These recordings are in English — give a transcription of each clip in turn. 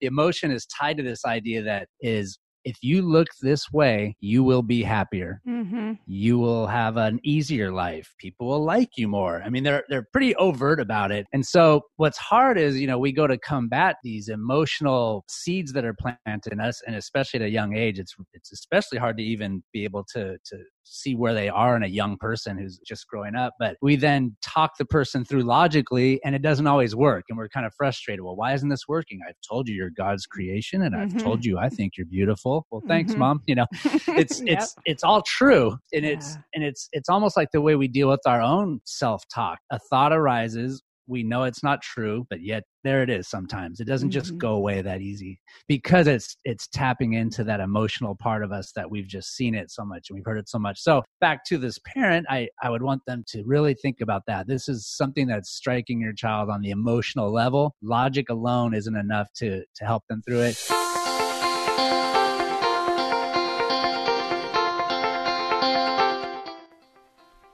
the emotion is tied to this idea that is if you look this way, you will be happier. Mm-hmm. You will have an easier life. People will like you more. I mean, they're they're pretty overt about it. And so, what's hard is, you know, we go to combat these emotional seeds that are planted in us, and especially at a young age, it's it's especially hard to even be able to to see where they are in a young person who's just growing up. But we then talk the person through logically, and it doesn't always work. And we're kind of frustrated. Well, why isn't this working? I've told you you're God's creation, and mm-hmm. I've told you I think you're beautiful. Well, thanks, mm-hmm. mom. You know, it's yep. it's it's all true, and yeah. it's and it's it's almost like the way we deal with our own self talk. A thought arises we know it's not true but yet there it is sometimes. It doesn't mm-hmm. just go away that easy because it's it's tapping into that emotional part of us that we've just seen it so much and we've heard it so much. So back to this parent i i would want them to really think about that. This is something that's striking your child on the emotional level. Logic alone isn't enough to to help them through it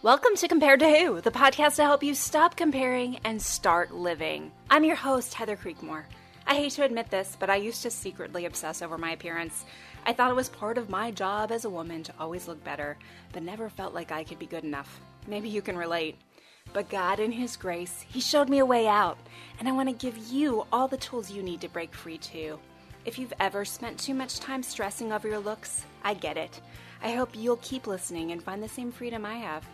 Welcome to Compared to Who, the podcast to help you stop comparing and start living. I'm your host, Heather Creekmore. I hate to admit this, but I used to secretly obsess over my appearance. I thought it was part of my job as a woman to always look better, but never felt like I could be good enough. Maybe you can relate. But God, in His grace, He showed me a way out, and I want to give you all the tools you need to break free too. If you've ever spent too much time stressing over your looks, I get it. I hope you'll keep listening and find the same freedom I have.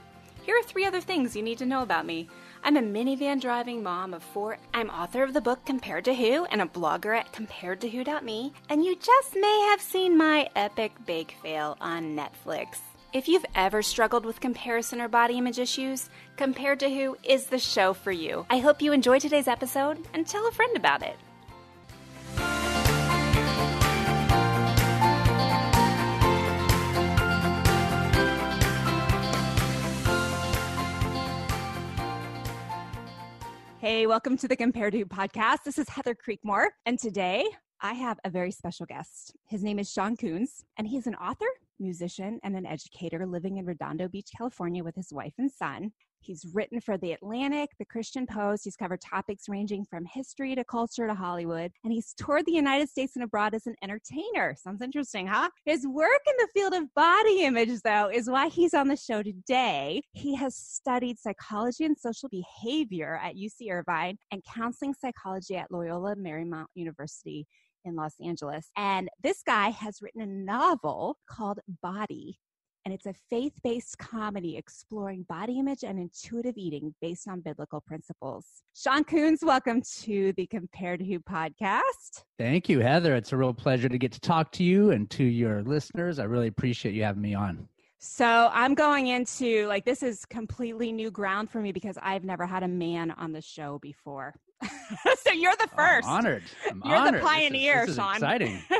Here are three other things you need to know about me. I'm a minivan driving mom of four. I'm author of the book Compared to Who and a blogger at comparedtowho.me. And you just may have seen my epic bake fail on Netflix. If you've ever struggled with comparison or body image issues, Compared to Who is the show for you. I hope you enjoy today's episode and tell a friend about it. Hey, welcome to the Compared to podcast. This is Heather Creekmore, and today I have a very special guest. His name is Sean Coons, and he's an author, musician, and an educator living in Redondo Beach, California with his wife and son. He's written for The Atlantic, The Christian Post. He's covered topics ranging from history to culture to Hollywood. And he's toured the United States and abroad as an entertainer. Sounds interesting, huh? His work in the field of body image, though, is why he's on the show today. He has studied psychology and social behavior at UC Irvine and counseling psychology at Loyola Marymount University in Los Angeles. And this guy has written a novel called Body and it's a faith based comedy exploring body image and intuitive eating based on biblical principles. Sean Coons, welcome to the Compared to Who podcast. Thank you, Heather. It's a real pleasure to get to talk to you and to your listeners. I really appreciate you having me on. So I'm going into like this is completely new ground for me because I've never had a man on the show before. so you're the 1st oh, honored. I'm you're honored. the pioneer, this is, this Sean. Exciting.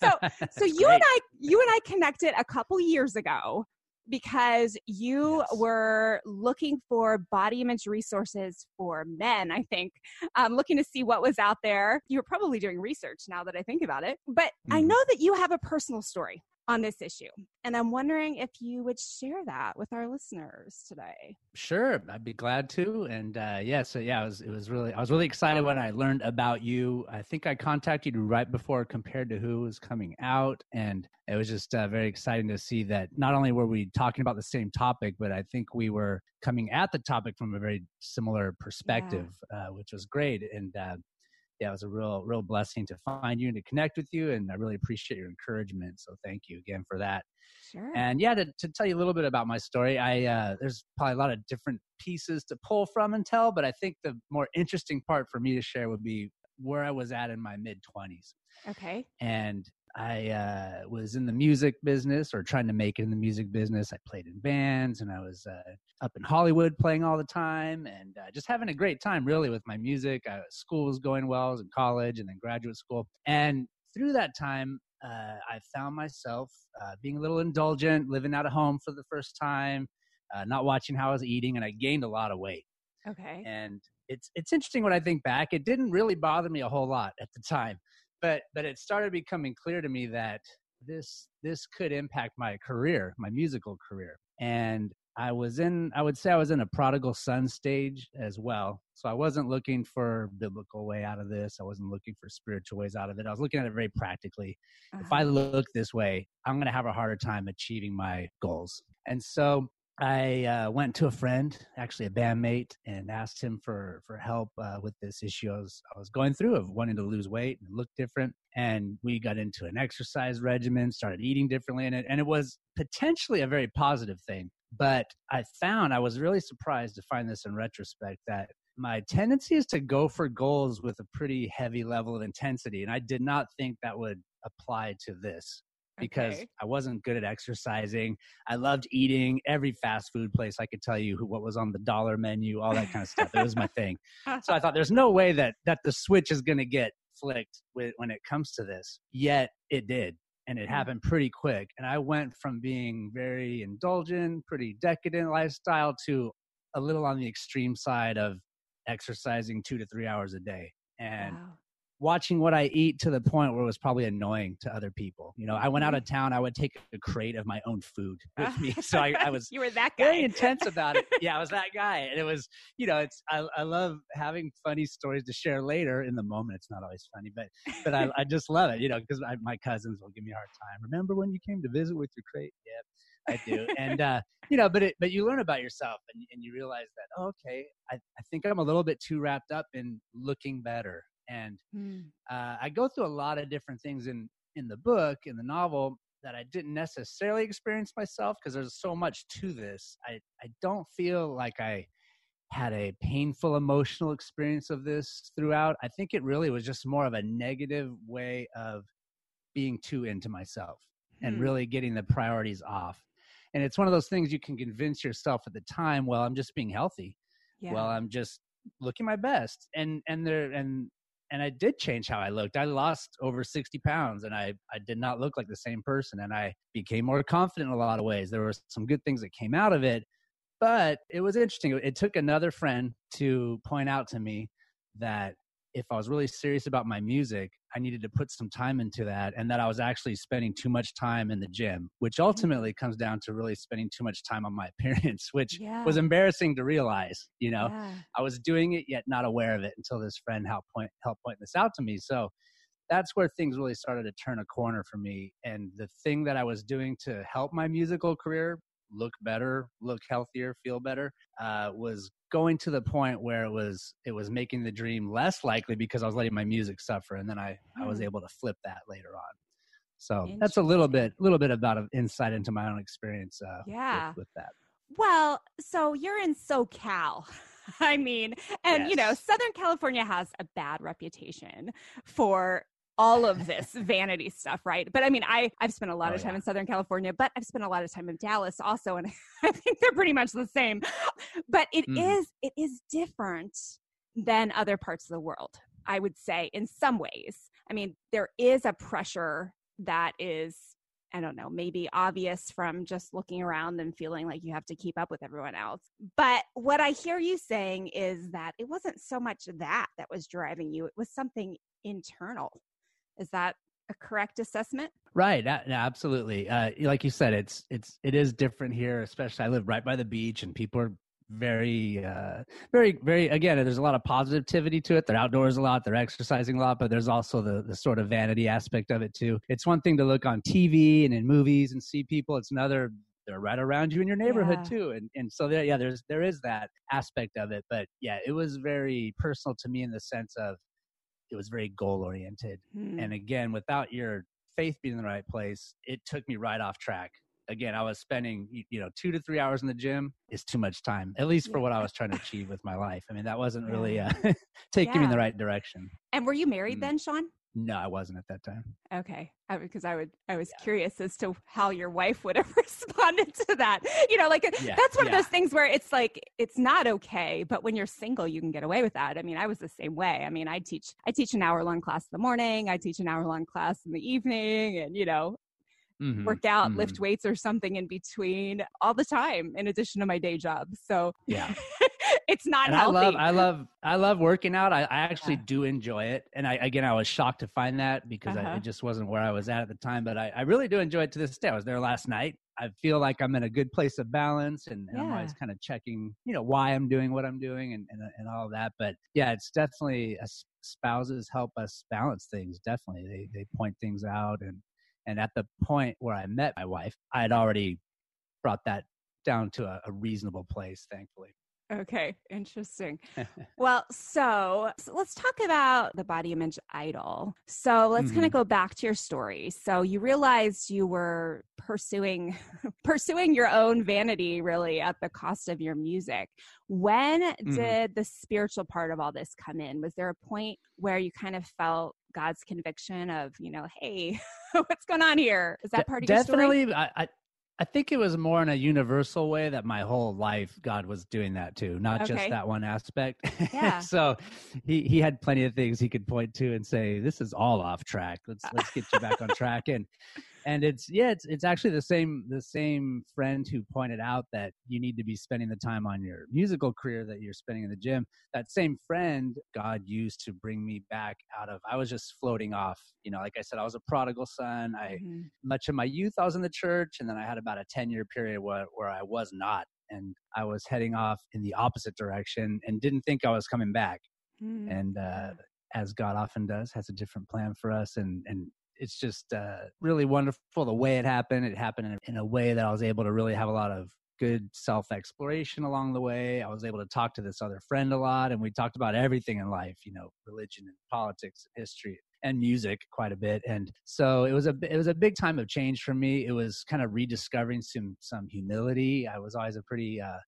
so so you great. and I you and I connected a couple years ago because you yes. were looking for body image resources for men, I think, um, looking to see what was out there. You were probably doing research now that I think about it. But mm. I mm-hmm. know that you have a personal story on this issue. And I'm wondering if you would share that with our listeners today. Sure, I'd be glad to. And uh, yeah, so yeah, it was it was really I was really excited when I learned about you. I think I contacted you right before Compared to Who was coming out, and it was just uh, very exciting to see that not only were we talking about the same topic, but I think we were coming at the topic from a very similar perspective, yeah. uh, which was great. And uh, yeah, it was a real, real blessing to find you and to connect with you. And I really appreciate your encouragement. So thank you again for that. Sure. And yeah, to, to tell you a little bit about my story, I uh, there's probably a lot of different pieces to pull from and tell, but I think the more interesting part for me to share would be where I was at in my mid 20s. Okay. And I uh, was in the music business or trying to make it in the music business. I played in bands and I was uh, up in Hollywood playing all the time and uh, just having a great time really with my music. school was going well. I was in college and then graduate school. And through that time, uh, I found myself uh, being a little indulgent, living out of home for the first time, uh, not watching how I was eating, and I gained a lot of weight. Okay. And it's it's interesting when I think back. It didn't really bother me a whole lot at the time but but it started becoming clear to me that this this could impact my career, my musical career. And I was in, I would say I was in a prodigal son stage as well. So I wasn't looking for biblical way out of this. I wasn't looking for spiritual ways out of it. I was looking at it very practically. Uh-huh. If I look this way, I'm going to have a harder time achieving my goals. And so I uh, went to a friend, actually a bandmate, and asked him for for help uh, with this issue I was, I was going through of wanting to lose weight and look different. And we got into an exercise regimen, started eating differently, and it, and it was potentially a very positive thing. But I found I was really surprised to find this in retrospect that my tendency is to go for goals with a pretty heavy level of intensity, and I did not think that would apply to this because okay. I wasn't good at exercising. I loved eating every fast food place. I could tell you who, what was on the dollar menu, all that kind of stuff. It was my thing. So I thought there's no way that that the switch is going to get flicked with, when it comes to this. Yet it did. And it mm. happened pretty quick. And I went from being very indulgent, pretty decadent lifestyle to a little on the extreme side of exercising two to three hours a day. And wow watching what I eat to the point where it was probably annoying to other people. You know, I went out of mm-hmm. town, I would take a crate of my own food with me. So I, I was you were that guy. very intense about it. Yeah, I was that guy. And it was, you know, it's I, I love having funny stories to share later. In the moment, it's not always funny, but but I, I just love it, you know, because my cousins will give me a hard time. Remember when you came to visit with your crate? Yeah. I do. And uh, you know, but it but you learn about yourself and, and you realize that, oh, okay, I, I think I'm a little bit too wrapped up in looking better and mm. uh, I go through a lot of different things in in the book in the novel that I didn't necessarily experience myself because there's so much to this. I I don't feel like I had a painful emotional experience of this throughout. I think it really was just more of a negative way of being too into myself and hmm. really getting the priorities off. And it's one of those things you can convince yourself at the time, well, I'm just being healthy. Yeah. Well, I'm just looking my best. And and there and and I did change how I looked. I lost over 60 pounds and I, I did not look like the same person. And I became more confident in a lot of ways. There were some good things that came out of it, but it was interesting. It took another friend to point out to me that if I was really serious about my music, I needed to put some time into that and that I was actually spending too much time in the gym, which mm-hmm. ultimately comes down to really spending too much time on my appearance, which yeah. was embarrassing to realize, you know. Yeah. I was doing it yet not aware of it until this friend helped point helped point this out to me. So that's where things really started to turn a corner for me and the thing that I was doing to help my musical career look better, look healthier, feel better, uh, was going to the point where it was it was making the dream less likely because I was letting my music suffer, and then I I was hmm. able to flip that later on. So that's a little bit a little bit about an insight into my own experience. Uh, yeah, with, with that. Well, so you're in SoCal. I mean, and yes. you know, Southern California has a bad reputation for all of this vanity stuff, right? But I mean, I I've spent a lot oh, of time yeah. in Southern California, but I've spent a lot of time in Dallas also, and I think they're pretty much the same. But it mm. is it is different than other parts of the world. I would say in some ways. I mean, there is a pressure that is I don't know, maybe obvious from just looking around and feeling like you have to keep up with everyone else. But what I hear you saying is that it wasn't so much that that was driving you, it was something internal is that a correct assessment? Right. absolutely. Uh, like you said, it's it's it is different here. Especially, I live right by the beach, and people are very uh very very again there's a lot of positivity to it they're outdoors a lot they're exercising a lot but there's also the the sort of vanity aspect of it too it's one thing to look on tv and in movies and see people it's another they're right around you in your neighborhood yeah. too and and so there yeah there's there is that aspect of it but yeah it was very personal to me in the sense of it was very goal oriented. Hmm. And again, without your faith being in the right place, it took me right off track. Again, I was spending, you know, two to three hours in the gym is too much time, at least for what I was trying to achieve with my life. I mean, that wasn't really uh, taking yeah. me in the right direction. And were you married mm. then, Sean? No, I wasn't at that time. Okay, because I, I, would, I was yeah. curious as to how your wife would have responded to that. You know, like yeah. that's one yeah. of those things where it's like it's not okay, but when you're single, you can get away with that. I mean, I was the same way. I mean, I teach, I teach an hour long class in the morning, I teach an hour long class in the evening, and you know, Mm-hmm, work out, mm-hmm. lift weights or something in between all the time in addition to my day job. So yeah. it's not and healthy. I love, I love, I love working out. I, I actually yeah. do enjoy it. And I, again, I was shocked to find that because uh-huh. I, it just wasn't where I was at at the time. But I, I really do enjoy it to this day. I was there last night. I feel like I'm in a good place of balance and, and yeah. I'm always kind of checking, you know, why I'm doing what I'm doing and, and, and all that. But yeah, it's definitely spouses help us balance things. Definitely. They, they point things out. And, and at the point where I met my wife, I had already brought that down to a, a reasonable place, thankfully. Okay, interesting. well, so, so, let's talk about the body image idol. So let's mm-hmm. kind of go back to your story. So you realized you were pursuing pursuing your own vanity really at the cost of your music. When mm-hmm. did the spiritual part of all this come in? Was there a point where you kind of felt God's conviction of, you know, hey, what's going on here? Is that part of Definitely, your story? Definitely. I, think it was more in a universal way that my whole life God was doing that too, not okay. just that one aspect. Yeah. so he he had plenty of things he could point to and say, "This is all off track. Let's let's get you back on track." And and it's yeah it's it's actually the same the same friend who pointed out that you need to be spending the time on your musical career that you're spending in the gym that same friend god used to bring me back out of i was just floating off you know like i said i was a prodigal son i mm-hmm. much of my youth i was in the church and then i had about a 10 year period where, where i was not and i was heading off in the opposite direction and didn't think i was coming back mm-hmm. and uh as God often does, has a different plan for us, and and it's just uh, really wonderful the way it happened. It happened in a, in a way that I was able to really have a lot of good self exploration along the way. I was able to talk to this other friend a lot, and we talked about everything in life, you know, religion and politics, and history, and music quite a bit. And so it was a it was a big time of change for me. It was kind of rediscovering some some humility. I was always a pretty uh,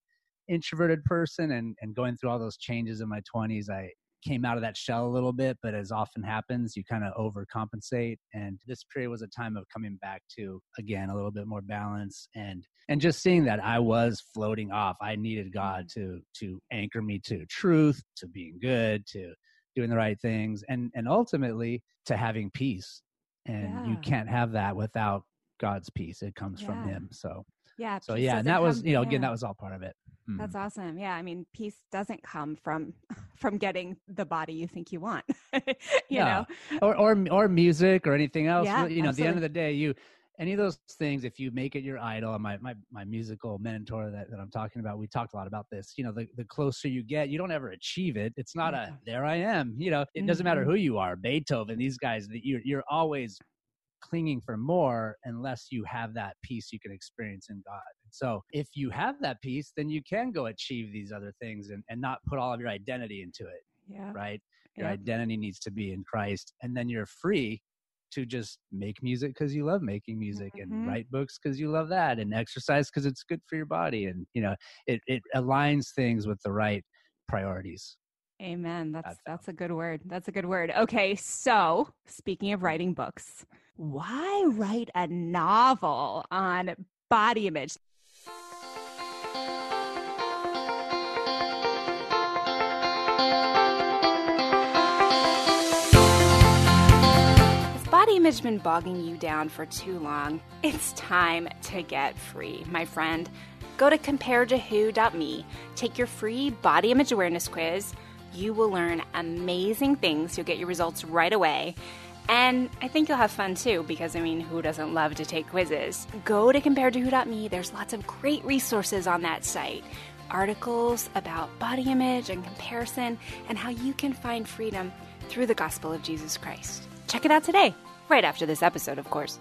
introverted person, and and going through all those changes in my twenties, I came out of that shell a little bit, but as often happens, you kind of overcompensate. And this period was a time of coming back to again a little bit more balance and and just seeing that I was floating off. I needed God mm-hmm. to to anchor me to truth, to being good, to doing the right things, and and ultimately to having peace. And yeah. you can't have that without God's peace. It comes yeah. from Him. So yeah. So yeah, and that was you know yeah. again that was all part of it. Mm. That's awesome. Yeah, I mean, peace doesn't come from from getting the body you think you want. you know, or or or music or anything else. Yeah, you know, absolutely. at the end of the day, you any of those things if you make it your idol and my, my, my musical mentor that, that i'm talking about we talked a lot about this you know the, the closer you get you don't ever achieve it it's not a there i am you know it doesn't matter mm-hmm. who you are beethoven these guys that you're, you're always clinging for more unless you have that peace you can experience in God. So if you have that peace, then you can go achieve these other things and, and not put all of your identity into it. Yeah. Right. Your yeah. identity needs to be in Christ. And then you're free to just make music because you love making music mm-hmm. and write books because you love that and exercise because it's good for your body. And, you know, it, it aligns things with the right priorities. Amen. That's that's a good word. That's a good word. Okay, so speaking of writing books, why write a novel on body image? Has body image been bogging you down for too long? It's time to get free, my friend. Go to comparedtowho.me, take your free body image awareness quiz you will learn amazing things. You'll get your results right away. And I think you'll have fun too, because I mean, who doesn't love to take quizzes? Go to comparedtowho.me. There's lots of great resources on that site. Articles about body image and comparison, and how you can find freedom through the gospel of Jesus Christ. Check it out today, right after this episode, of course.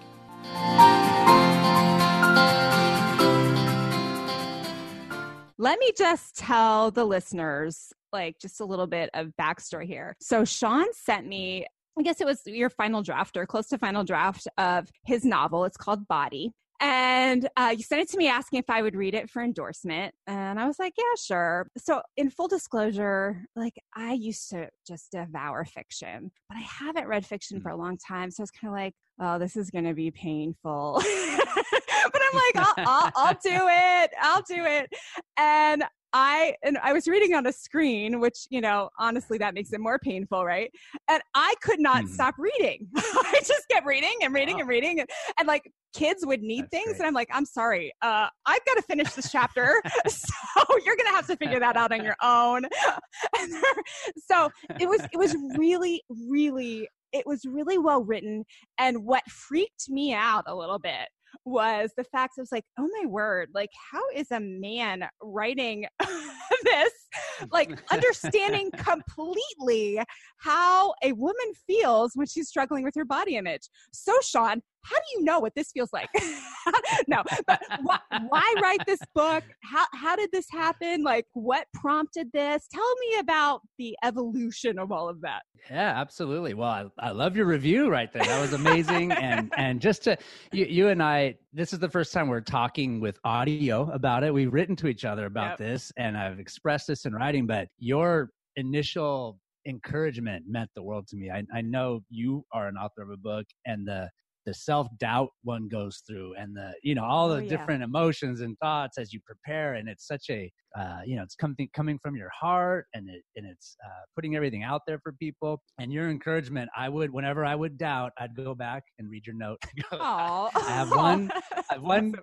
Let me just tell the listeners like just a little bit of backstory here. So Sean sent me I guess it was your final draft or close to final draft of his novel. It's called Body. And uh, you sent it to me asking if I would read it for endorsement. And I was like, yeah, sure. So, in full disclosure, like I used to just devour fiction, but I haven't read fiction for a long time. So, I was kind of like, oh, this is going to be painful. but I'm like, I'll, I'll, I'll do it. I'll do it. And I and I was reading on a screen, which you know, honestly, that makes it more painful, right? And I could not mm-hmm. stop reading. I just kept reading and reading wow. and reading, and, and, like kids would need That's things, great. and I'm like, I'm sorry, uh, I've got to finish this chapter, so you're gonna have to figure that out on your own. so it was it was really really it was really well written, and what freaked me out a little bit was the fact I was like, oh my word, like how is a man writing this? Like understanding completely how a woman feels when she's struggling with her body image. So Sean, how do you know what this feels like? no, but why, why, write this book? How, how did this happen? Like, what prompted this? Tell me about the evolution of all of that. Yeah, absolutely. Well, I, I love your review right there. That was amazing. and and just to you, you and I, this is the first time we're talking with audio about it. We've written to each other about yep. this, and I've expressed this in writing. But your initial encouragement meant the world to me. I, I know you are an author of a book, and the the self doubt one goes through and the you know all the oh, yeah. different emotions and thoughts as you prepare and it's such a uh, you know it's coming coming from your heart and it and it's uh, putting everything out there for people. And your encouragement I would whenever I would doubt I'd go back and read your note I have one I have one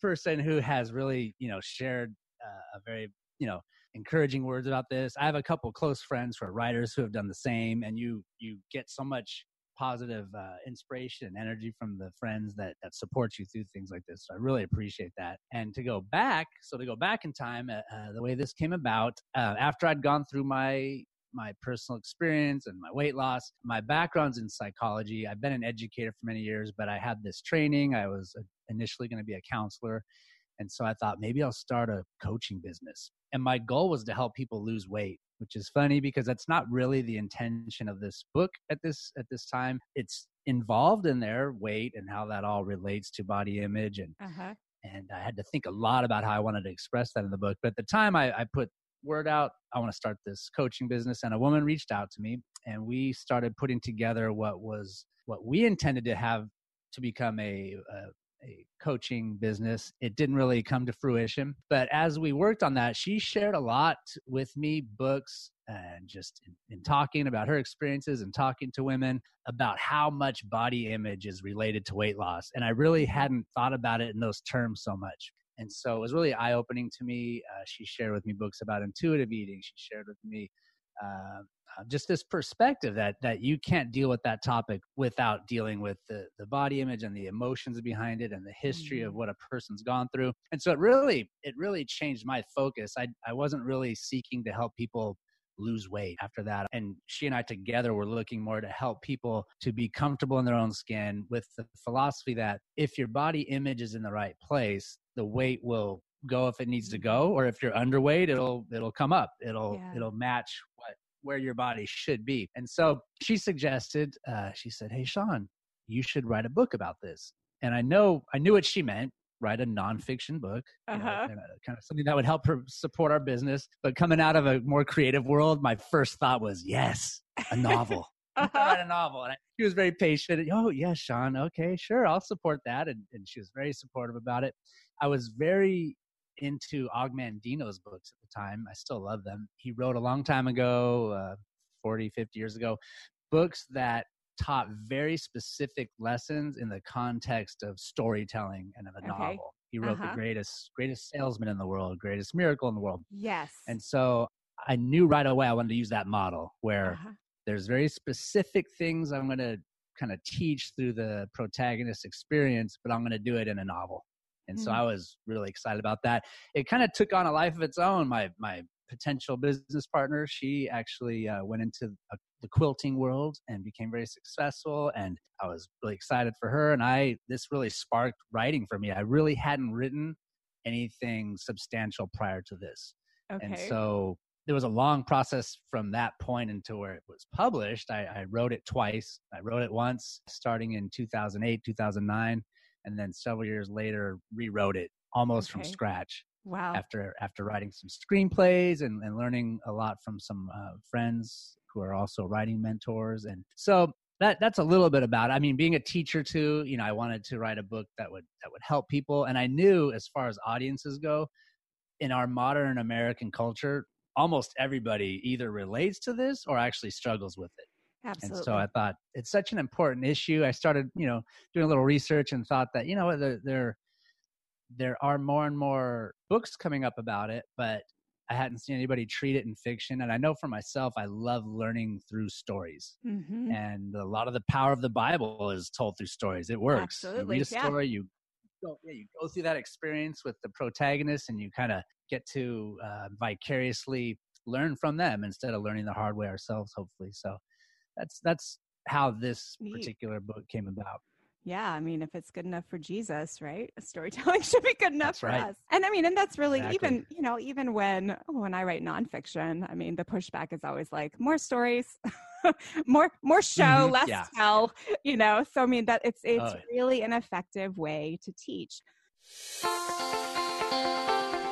person who has really you know shared uh, a very you know encouraging words about this. I have a couple close friends who are writers who have done the same and you you get so much positive uh, inspiration and energy from the friends that that support you through things like this. So I really appreciate that. And to go back, so to go back in time, uh, uh, the way this came about, uh, after I'd gone through my my personal experience and my weight loss. My background's in psychology. I've been an educator for many years, but I had this training. I was uh, initially going to be a counselor. And so I thought maybe I'll start a coaching business. And my goal was to help people lose weight which is funny because that's not really the intention of this book at this at this time. It's involved in their weight and how that all relates to body image and uh-huh. and I had to think a lot about how I wanted to express that in the book. But at the time I, I put word out I want to start this coaching business and a woman reached out to me and we started putting together what was what we intended to have to become a, a a coaching business. It didn't really come to fruition. But as we worked on that, she shared a lot with me books and just in, in, talking about her experiences and talking to women about how much body image is related to weight loss. And I really hadn't thought about it in those terms so much. And so it was really eye opening to me. Uh, she shared with me books about intuitive eating. She shared with me uh, uh, just this perspective that that you can't deal with that topic without dealing with the the body image and the emotions behind it and the history mm-hmm. of what a person's gone through. And so it really it really changed my focus. I i wasn't really seeking to help people lose weight after that. And she and i together were looking more to help people to be comfortable in their own skin with the philosophy that if your body image is in the right place the weight will go if it needs to go or if you're underweight it'll it'll come up it'll yeah. it'll match what where your body should be. And so she suggested, uh, she said, Hey, Sean, you should write a book about this. And I know, I knew what she meant write a nonfiction book, uh-huh. know, kind of something that would help her support our business. But coming out of a more creative world, my first thought was, yes, a novel. uh-huh. write a novel. And I, she was very patient. Oh, yes, yeah, Sean. Okay, sure. I'll support that. And, and she was very supportive about it. I was very into Og Mandino's books at the time. I still love them. He wrote a long time ago, uh, 40, 50 years ago, books that taught very specific lessons in the context of storytelling and of a okay. novel. He wrote uh-huh. the greatest greatest salesman in the world, greatest miracle in the world. Yes. And so I knew right away I wanted to use that model where uh-huh. there's very specific things I'm going to kind of teach through the protagonist experience, but I'm going to do it in a novel. And so mm-hmm. I was really excited about that. It kind of took on a life of its own. My my potential business partner, she actually uh, went into a, the quilting world and became very successful. And I was really excited for her. And I this really sparked writing for me. I really hadn't written anything substantial prior to this. Okay. And so there was a long process from that point into where it was published. I, I wrote it twice. I wrote it once starting in 2008, 2009 and then several years later rewrote it almost okay. from scratch. Wow. After after writing some screenplays and, and learning a lot from some uh, friends who are also writing mentors, and so that that's a little bit about it. I mean, being a teacher too, you know, I wanted to write a book that would that would help people, and I knew as far as audiences go, in our modern American culture, almost everybody either relates to this or actually struggles with it. Absolutely. And so I thought it's such an important issue. I started, you know, doing a little research and thought that, you know, there there, there are more and more books coming up about it, but I hadn't seen anybody treat it in fiction. And I know for myself, I love learning through stories. Mm-hmm. And a lot of the power of the Bible is told through stories. It works. Absolutely. You read a story, yeah. you go, yeah, you go through that experience with the protagonist and you kind of get to uh, vicariously learn from them instead of learning the hard way ourselves, hopefully. So that's, that's how this particular book came about yeah i mean if it's good enough for jesus right storytelling should be good enough that's for right. us and i mean and that's really exactly. even you know even when when i write nonfiction i mean the pushback is always like more stories more more show mm-hmm. less yeah. tell you know so i mean that it's it's oh. really an effective way to teach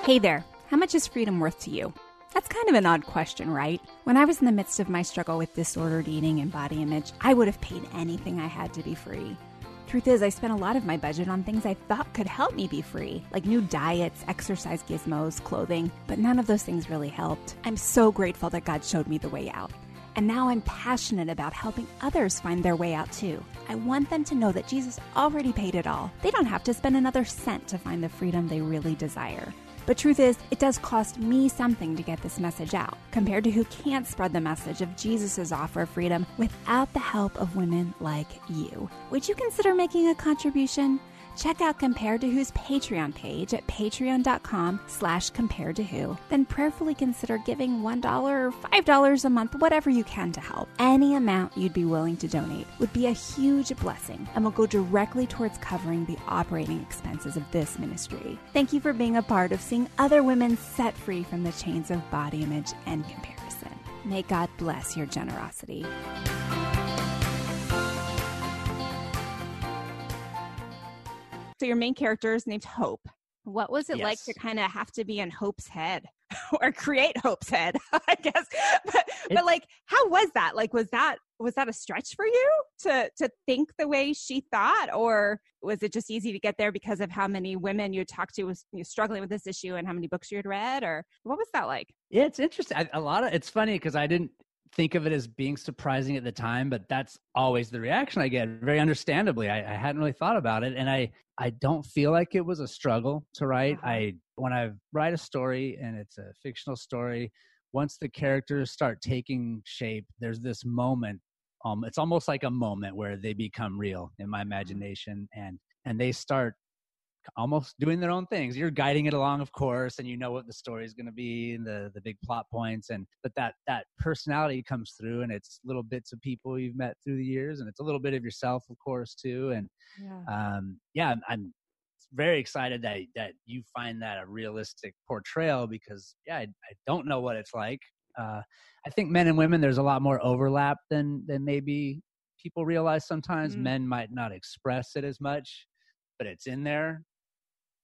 hey there how much is freedom worth to you that's kind of an odd question, right? When I was in the midst of my struggle with disordered eating and body image, I would have paid anything I had to be free. Truth is, I spent a lot of my budget on things I thought could help me be free, like new diets, exercise gizmos, clothing, but none of those things really helped. I'm so grateful that God showed me the way out. And now I'm passionate about helping others find their way out too. I want them to know that Jesus already paid it all. They don't have to spend another cent to find the freedom they really desire. But truth is, it does cost me something to get this message out, compared to who can't spread the message of Jesus' offer of freedom without the help of women like you. Would you consider making a contribution? Check out Compared to Who's Patreon page at patreon.com slash compared to who. Then prayerfully consider giving $1 or $5 a month, whatever you can to help. Any amount you'd be willing to donate would be a huge blessing and will go directly towards covering the operating expenses of this ministry. Thank you for being a part of seeing other women set free from the chains of body image and comparison. May God bless your generosity. So your main character is named Hope. What was it yes. like to kind of have to be in Hope's head or create Hope's head? I guess, but but like, how was that? Like, was that was that a stretch for you to to think the way she thought, or was it just easy to get there because of how many women you talked to was you know, struggling with this issue and how many books you had read, or what was that like? Yeah, it's interesting. I, a lot of it's funny because I didn't think of it as being surprising at the time, but that's always the reaction I get. Very understandably, I, I hadn't really thought about it, and I I don't feel like it was a struggle to write. Uh-huh. I when I write a story and it's a fictional story, once the characters start taking shape, there's this moment. Um, it's almost like a moment where they become real in my mm-hmm. imagination, and and they start almost doing their own things. You're guiding it along, of course, and you know what the story is going to be and the the big plot points, and but that that personality comes through, and it's little bits of people you've met through the years, and it's a little bit of yourself, of course, too. And yeah, um, yeah I'm, I'm very excited that that you find that a realistic portrayal because yeah, I, I don't know what it's like. Uh, I think men and women there's a lot more overlap than than maybe people realize sometimes. Mm. Men might not express it as much, but it's in there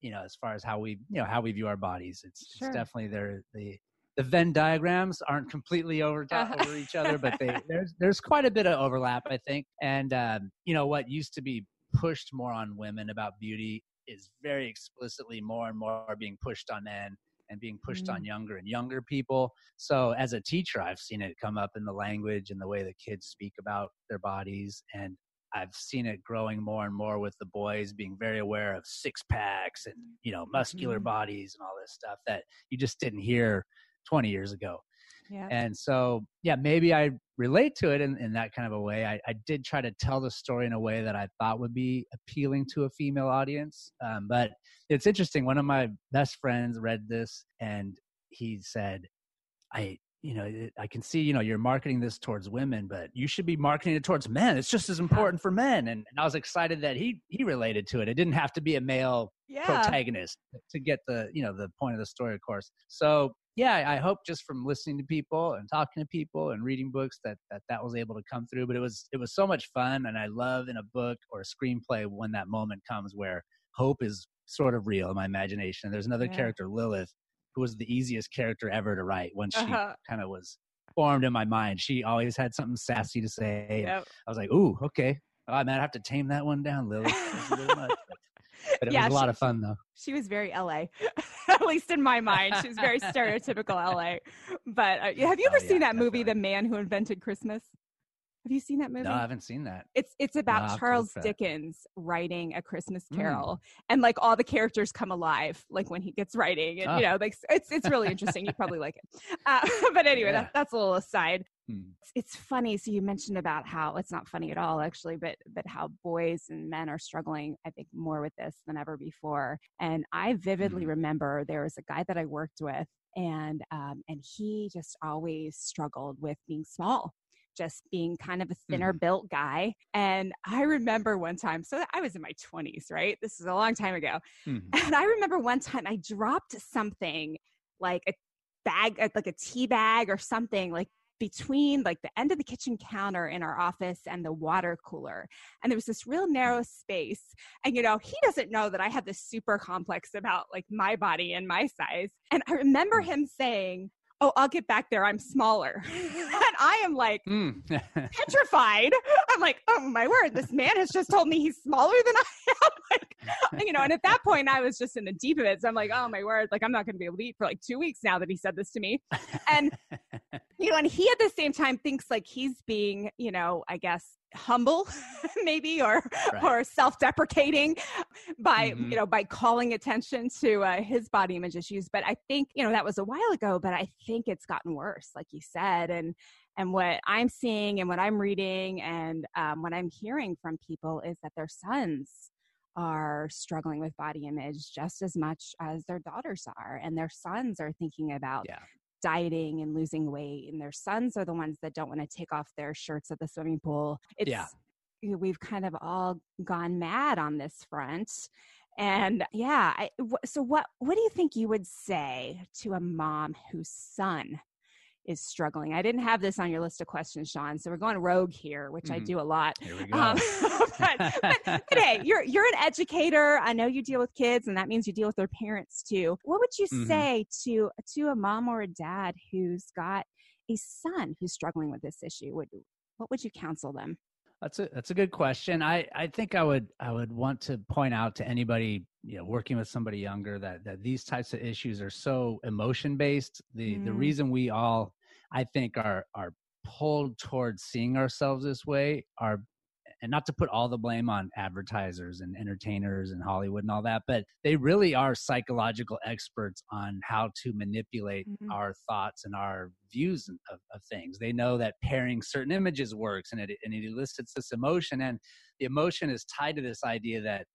you know, as far as how we, you know, how we view our bodies. It's, sure. it's definitely there. The the Venn diagrams aren't completely over top over each other, but they there's there's quite a bit of overlap, I think. And um, you know, what used to be pushed more on women about beauty is very explicitly more and more being pushed on men and being pushed mm. on younger and younger people. So as a teacher, I've seen it come up in the language and the way the kids speak about their bodies. And I've seen it growing more and more with the boys being very aware of six packs and you know muscular mm-hmm. bodies and all this stuff that you just didn't hear 20 years ago. Yeah. And so, yeah, maybe I relate to it in, in that kind of a way. I, I did try to tell the story in a way that I thought would be appealing to a female audience. Um, but it's interesting. One of my best friends read this and he said, I you know, I can see, you know, you're marketing this towards women, but you should be marketing it towards men. It's just as important for men. And, and I was excited that he he related to it. It didn't have to be a male yeah. protagonist to get the, you know, the point of the story, of course. So yeah, I hope just from listening to people and talking to people and reading books that that that was able to come through. But it was it was so much fun, and I love in a book or a screenplay when that moment comes where hope is sort of real in my imagination. There's another yeah. character, Lilith, who was the easiest character ever to write when she uh-huh. kind of was formed in my mind. She always had something sassy to say. Yep. I was like, ooh, okay. Oh, I might have to tame that one down, Lily. but, but, it yeah, was a lot she, of fun though. She was very LA. at least in my mind. She was very stereotypical LA. But uh, have you ever oh, seen yeah, that movie. The Man Who Invented Christmas? Have you seen that movie? No, I haven't seen that. It's it's about no, Charles Dickens writing a Christmas hmm. Carol, mm. and like all the characters come alive, like when he gets writing, and oh. you know, like it's it's really interesting. you probably like it. Uh, but anyway, yeah. that, that's a little aside. Hmm. It's, it's funny. So you mentioned about how it's not funny at all, actually, but but how boys and men are struggling. I think more with this than ever before. And I vividly hmm. remember there was a guy that I worked with, and um, and he just always struggled with being small just being kind of a thinner mm-hmm. built guy. And I remember one time, so I was in my 20s, right? This is a long time ago. Mm-hmm. And I remember one time I dropped something like a bag, uh, like a tea bag or something, like between like the end of the kitchen counter in our office and the water cooler. And there was this real narrow space. And, you know, he doesn't know that I have this super complex about like my body and my size. And I remember mm. him saying, oh, I'll get back there. I'm smaller. and I am like mm. petrified. I'm like, oh my word, this man has just told me he's smaller than I am. like, you know, and at that point I was just in the deep of it. So I'm like, oh my word, like I'm not going to be able to eat for like two weeks now that he said this to me. And, you know, and he at the same time thinks like he's being, you know, I guess humble maybe or right. or self-deprecating by mm-hmm. you know by calling attention to uh, his body image issues but i think you know that was a while ago but i think it's gotten worse like you said and and what i'm seeing and what i'm reading and um, what i'm hearing from people is that their sons are struggling with body image just as much as their daughters are and their sons are thinking about yeah dieting and losing weight and their sons are the ones that don't want to take off their shirts at the swimming pool it's yeah. we've kind of all gone mad on this front and yeah I, so what what do you think you would say to a mom whose son is struggling. I didn't have this on your list of questions, Sean. So we're going rogue here, which mm-hmm. I do a lot. Here we go. Um, but, but, but, hey, you're you're an educator. I know you deal with kids, and that means you deal with their parents too. What would you mm-hmm. say to to a mom or a dad who's got a son who's struggling with this issue? What what would you counsel them? That's a that's a good question. I I think I would I would want to point out to anybody you know working with somebody younger that that these types of issues are so emotion based. The mm. the reason we all I think are are pulled towards seeing ourselves this way are and not to put all the blame on advertisers and entertainers and Hollywood and all that, but they really are psychological experts on how to manipulate mm-hmm. our thoughts and our views of, of, things. They know that pairing certain images works and it, and it elicits this emotion. And the emotion is tied to this idea that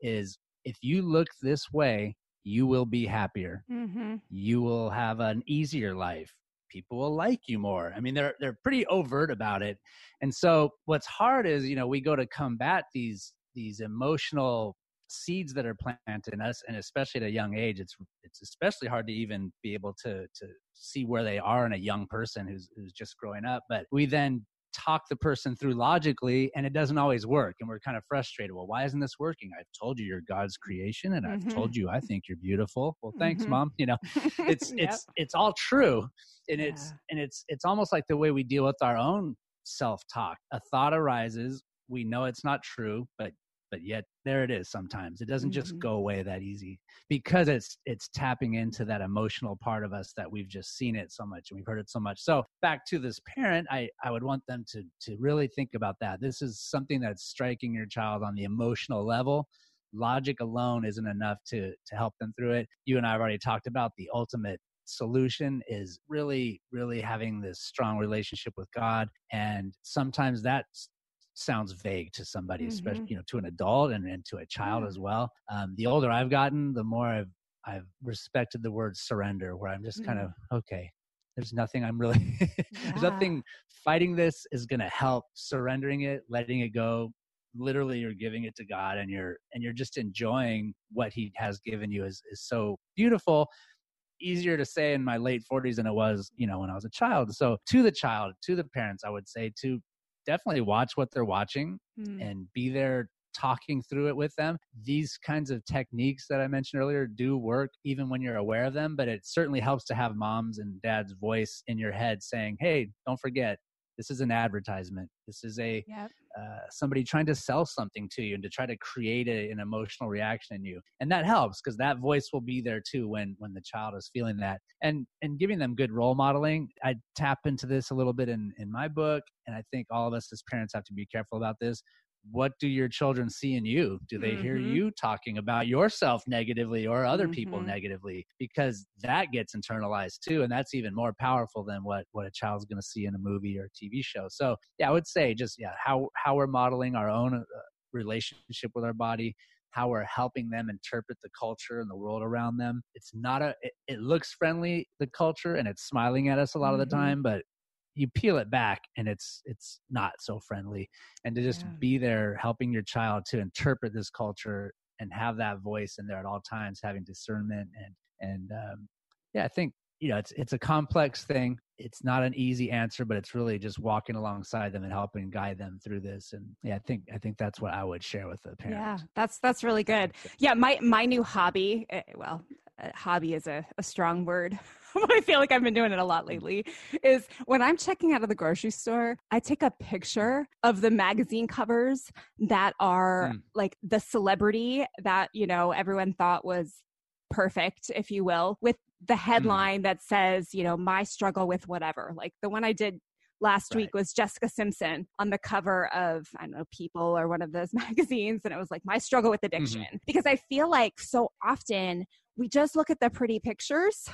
is if you look this way, you will be happier. Mm-hmm. You will have an easier life people will like you more. I mean, they're they're pretty overt about it. And so what's hard is, you know, we go to combat these these emotional seeds that are planted in us and especially at a young age it's it's especially hard to even be able to to see where they are in a young person who's who's just growing up but we then talk the person through logically and it doesn't always work and we're kind of frustrated well why isn't this working i've told you you're god's creation and mm-hmm. i've told you i think you're beautiful well thanks mm-hmm. mom you know it's yep. it's it's all true and yeah. it's and it's it's almost like the way we deal with our own self-talk a thought arises we know it's not true but but yet there it is sometimes. It doesn't mm-hmm. just go away that easy because it's it's tapping into that emotional part of us that we've just seen it so much and we've heard it so much. So back to this parent i i would want them to to really think about that. This is something that's striking your child on the emotional level. Logic alone isn't enough to to help them through it. You and i have already talked about the ultimate solution is really really having this strong relationship with god. And sometimes that's sounds vague to somebody, mm-hmm. especially you know to an adult and, and to a child yeah. as well. Um, the older I've gotten, the more I've I've respected the word surrender, where I'm just mm-hmm. kind of okay. There's nothing I'm really. yeah. there's nothing fighting this is going to help. Surrendering it, letting it go. Literally, you're giving it to God, and you're and you're just enjoying what He has given you is is so beautiful easier to say in my late 40s than it was, you know, when I was a child. So to the child, to the parents, I would say to definitely watch what they're watching mm. and be there talking through it with them. These kinds of techniques that I mentioned earlier do work even when you're aware of them, but it certainly helps to have mom's and dad's voice in your head saying, "Hey, don't forget, this is an advertisement. This is a yep. Uh, somebody trying to sell something to you and to try to create a, an emotional reaction in you. And that helps because that voice will be there too when when the child is feeling that. And and giving them good role modeling i tap into this a little bit in in my book and i think all of us as parents have to be careful about this what do your children see in you? Do they mm-hmm. hear you talking about yourself negatively or other mm-hmm. people negatively? Because that gets internalized too, and that's even more powerful than what what a child's going to see in a movie or a TV show. So yeah, I would say just yeah, how how we're modeling our own uh, relationship with our body, how we're helping them interpret the culture and the world around them. It's not a it, it looks friendly the culture and it's smiling at us a lot mm-hmm. of the mm-hmm. time, but you peel it back and it's it's not so friendly. And to just yeah. be there helping your child to interpret this culture and have that voice in there at all times having discernment and and um, yeah i think you know it's it's a complex thing. It's not an easy answer but it's really just walking alongside them and helping guide them through this. And yeah i think i think that's what i would share with the parents yeah that's that's really good. yeah my my new hobby eh, well hobby is a, a strong word I feel like I've been doing it a lot lately is when I'm checking out of the grocery store, I take a picture of the magazine covers that are mm. like the celebrity that, you know, everyone thought was perfect, if you will, with the hmm. headline mm. that says, you know, my struggle with whatever. Like the one I did last right. week was Jessica Simpson on the cover of, I don't know, People or one of those magazines. And it was like, my struggle with mm-hmm. addiction. Mm-hmm. Because I feel like so often we just look at the pretty pictures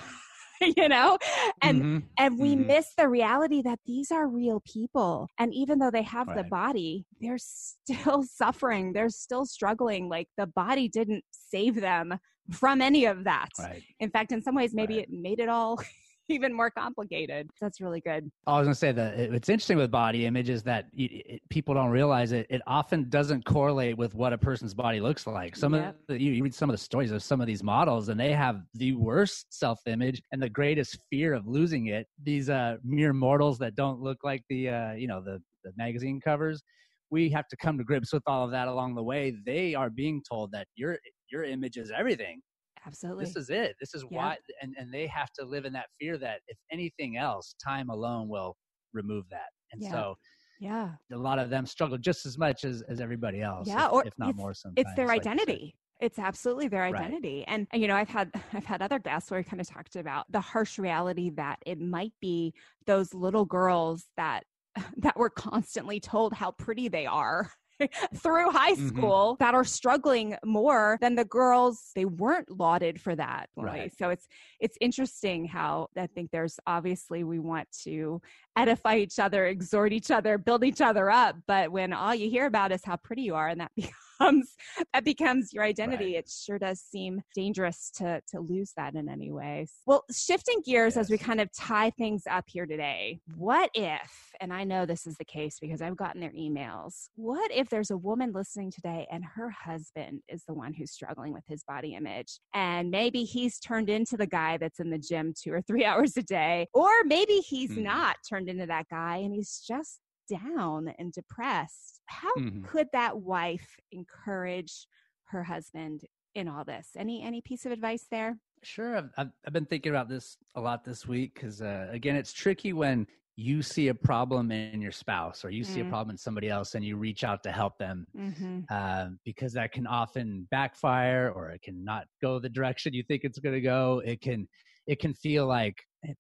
you know and mm-hmm. and we mm-hmm. miss the reality that these are real people and even though they have right. the body they're still suffering they're still struggling like the body didn't save them from any of that right. in fact in some ways maybe right. it made it all even more complicated. That's really good. I was going to say that it's interesting with body images that it, people don't realize it. It often doesn't correlate with what a person's body looks like. Some yep. of the, you, you read some of the stories of some of these models, and they have the worst self image and the greatest fear of losing it. These uh, mere mortals that don't look like the uh, you know the the magazine covers. We have to come to grips with all of that along the way. They are being told that your your image is everything Absolutely. This is it. This is yeah. why, and, and they have to live in that fear that if anything else, time alone will remove that. And yeah. so, yeah, a lot of them struggle just as much as, as everybody else. Yeah, if, or if not more. Sometimes it's their identity. It's absolutely their identity. Right. And, and, you know, I've had I've had other guests where we kind of talked about the harsh reality that it might be those little girls that that were constantly told how pretty they are through high mm-hmm. school mm-hmm. that are struggling more than the girls they weren't lauded for that right so it's it's interesting how i think there's obviously we want to edify each other exhort each other build each other up but when all you hear about is how pretty you are and that becomes becomes that becomes your identity right. it sure does seem dangerous to to lose that in any way well shifting gears yes. as we kind of tie things up here today what if and i know this is the case because i've gotten their emails what if there's a woman listening today and her husband is the one who's struggling with his body image and maybe he's turned into the guy that's in the gym two or three hours a day or maybe he's mm. not turned into that guy and he's just down and depressed. How mm-hmm. could that wife encourage her husband in all this? Any any piece of advice there? Sure, I've I've, been thinking about this a lot this week because uh, again, it's tricky when you see a problem in your spouse or you mm-hmm. see a mm. problem in somebody else and you reach out to help them mm-hmm. uh, because that can often backfire or it can not go the direction you think it's going to go. It can it can feel like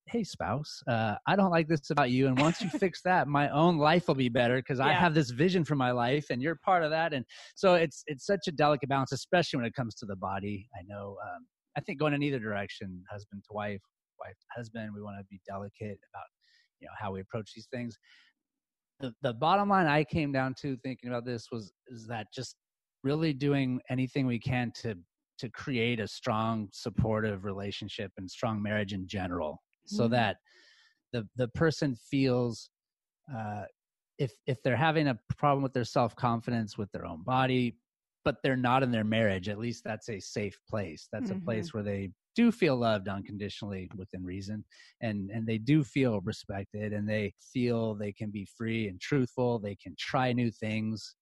hey spouse uh, i don't like this about you and once you fix that my own life will be better because yeah. i have this vision for my life and you're part of that and so it's it's such a delicate balance especially when it comes to the body. I know um, i think going in either direction husband to wife wife to husband we want to be delicate about you know how we approach these things. The, the bottom line i came down to thinking about this was is that just really doing anything we can to to create a strong supportive relationship and strong marriage in general so mm-hmm. that the the person feels uh, if if they're having a problem with their self confidence with their own body, but they're not in their marriage, at least that's a safe place. That's mm-hmm. a place where they do feel loved unconditionally within reason and and they do feel respected and they feel they can be free and truthful they can try new things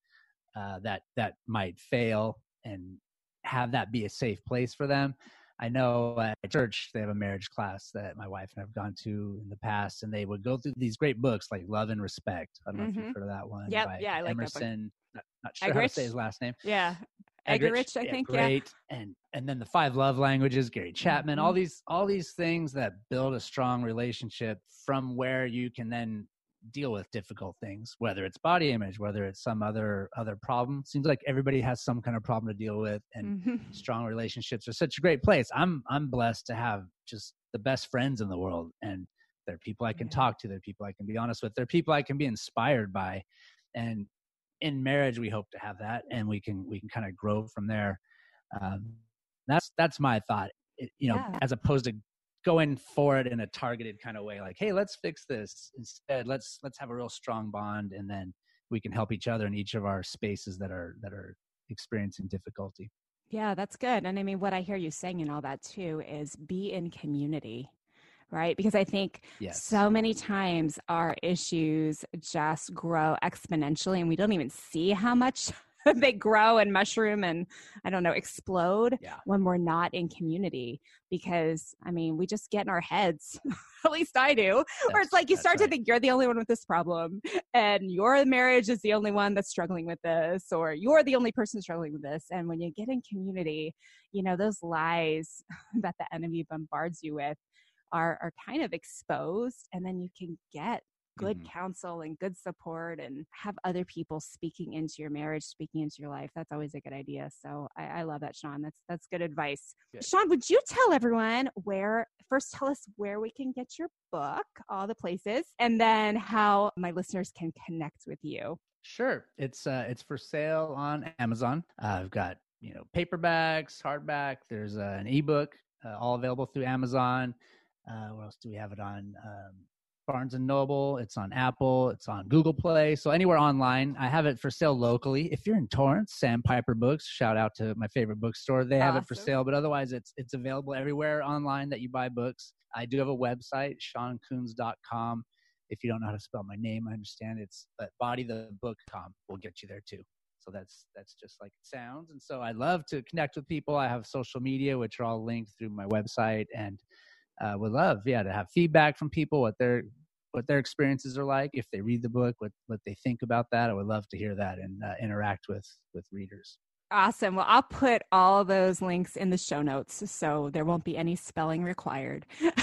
uh, that that might fail and have that be a safe place for them I know at church they have a marriage class that my wife and I've gone to in the past, and they would go through these great books like Love and Respect. I don't know mm-hmm. if you've mm-hmm. heard of that one. Yep, yeah, I like Emerson. Not, not, sure Eggerichs? how to say his last name. Yeah, Eggerichs, I yeah, think. Great, yeah. and and then the five love languages, Gary Chapman. Mm-hmm. All these all these things that build a strong relationship from where you can then deal with difficult things whether it's body image whether it's some other other problem seems like everybody has some kind of problem to deal with and mm-hmm. strong relationships are such a great place i'm i'm blessed to have just the best friends in the world and they're people i can yeah. talk to they're people i can be honest with they're people i can be inspired by and in marriage we hope to have that and we can we can kind of grow from there um, that's that's my thought it, you know yeah. as opposed to going for it in a targeted kind of way like hey let's fix this instead let's let's have a real strong bond and then we can help each other in each of our spaces that are that are experiencing difficulty yeah that's good and i mean what i hear you saying and all that too is be in community right? Because I think yes. so many times our issues just grow exponentially and we don't even see how much they grow and mushroom and I don't know, explode yeah. when we're not in community. Because I mean, we just get in our heads, at least I do, that's, where it's like you start right. to think you're the only one with this problem and your marriage is the only one that's struggling with this, or you're the only person struggling with this. And when you get in community, you know, those lies that the enemy bombards you with are, are kind of exposed and then you can get good mm-hmm. counsel and good support and have other people speaking into your marriage, speaking into your life. That's always a good idea. So I, I love that, Sean. That's that's good advice. Good. Sean, would you tell everyone where first tell us where we can get your book, all the places, and then how my listeners can connect with you? Sure. It's uh it's for sale on Amazon. Uh, I've got you know paperbacks, hardback. There's uh, an ebook, uh, all available through Amazon. Uh, where else do we have it on? Um, Barnes and Noble. It's on Apple. It's on Google Play. So anywhere online, I have it for sale locally. If you're in Torrance, Sandpiper Books. Shout out to my favorite bookstore. They have awesome. it for sale, but otherwise, it's it's available everywhere online that you buy books. I do have a website, SeanCoons.com. If you don't know how to spell my name, I understand it's but bodythebook.com will get you there too. So that's that's just like it sounds. And so I love to connect with people. I have social media, which are all linked through my website and uh, would love, yeah, to have feedback from people, what their what their experiences are like, if they read the book, what what they think about that. I would love to hear that and uh, interact with with readers. Awesome. Well, I'll put all those links in the show notes, so there won't be any spelling required. so,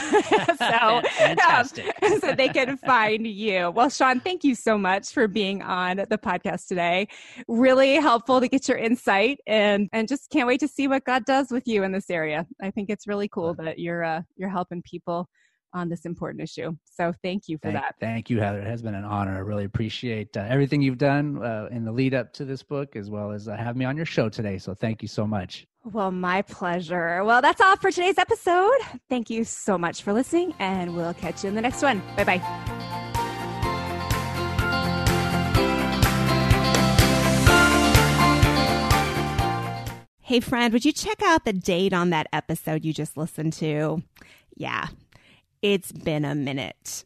fantastic. Um, so they can find you. Well, Sean, thank you so much for being on the podcast today. Really helpful to get your insight, and and just can't wait to see what God does with you in this area. I think it's really cool that you're uh, you're helping people on this important issue. So thank you for thank, that. Thank you, Heather. It has been an honor. I really appreciate uh, everything you've done uh, in the lead up to this book, as well as uh, have me on your show today. So thank you so much. Well, my pleasure. Well, that's all for today's episode. Thank you so much for listening, and we'll catch you in the next one. Bye bye. Hey, friend, would you check out the date on that episode you just listened to? Yeah, it's been a minute.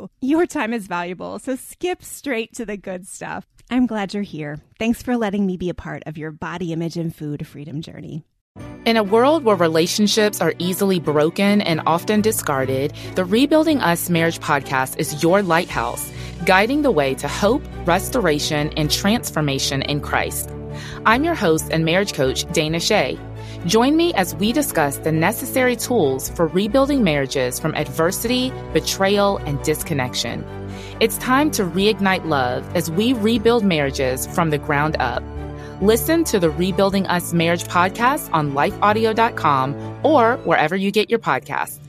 you. Your time is valuable, so skip straight to the good stuff. I'm glad you're here. Thanks for letting me be a part of your body image and food freedom journey. In a world where relationships are easily broken and often discarded, the Rebuilding Us Marriage podcast is your lighthouse, guiding the way to hope, restoration, and transformation in Christ. I'm your host and marriage coach, Dana Shea. Join me as we discuss the necessary tools for rebuilding marriages from adversity, betrayal, and disconnection. It's time to reignite love as we rebuild marriages from the ground up. Listen to the Rebuilding Us Marriage podcast on lifeaudio.com or wherever you get your podcasts.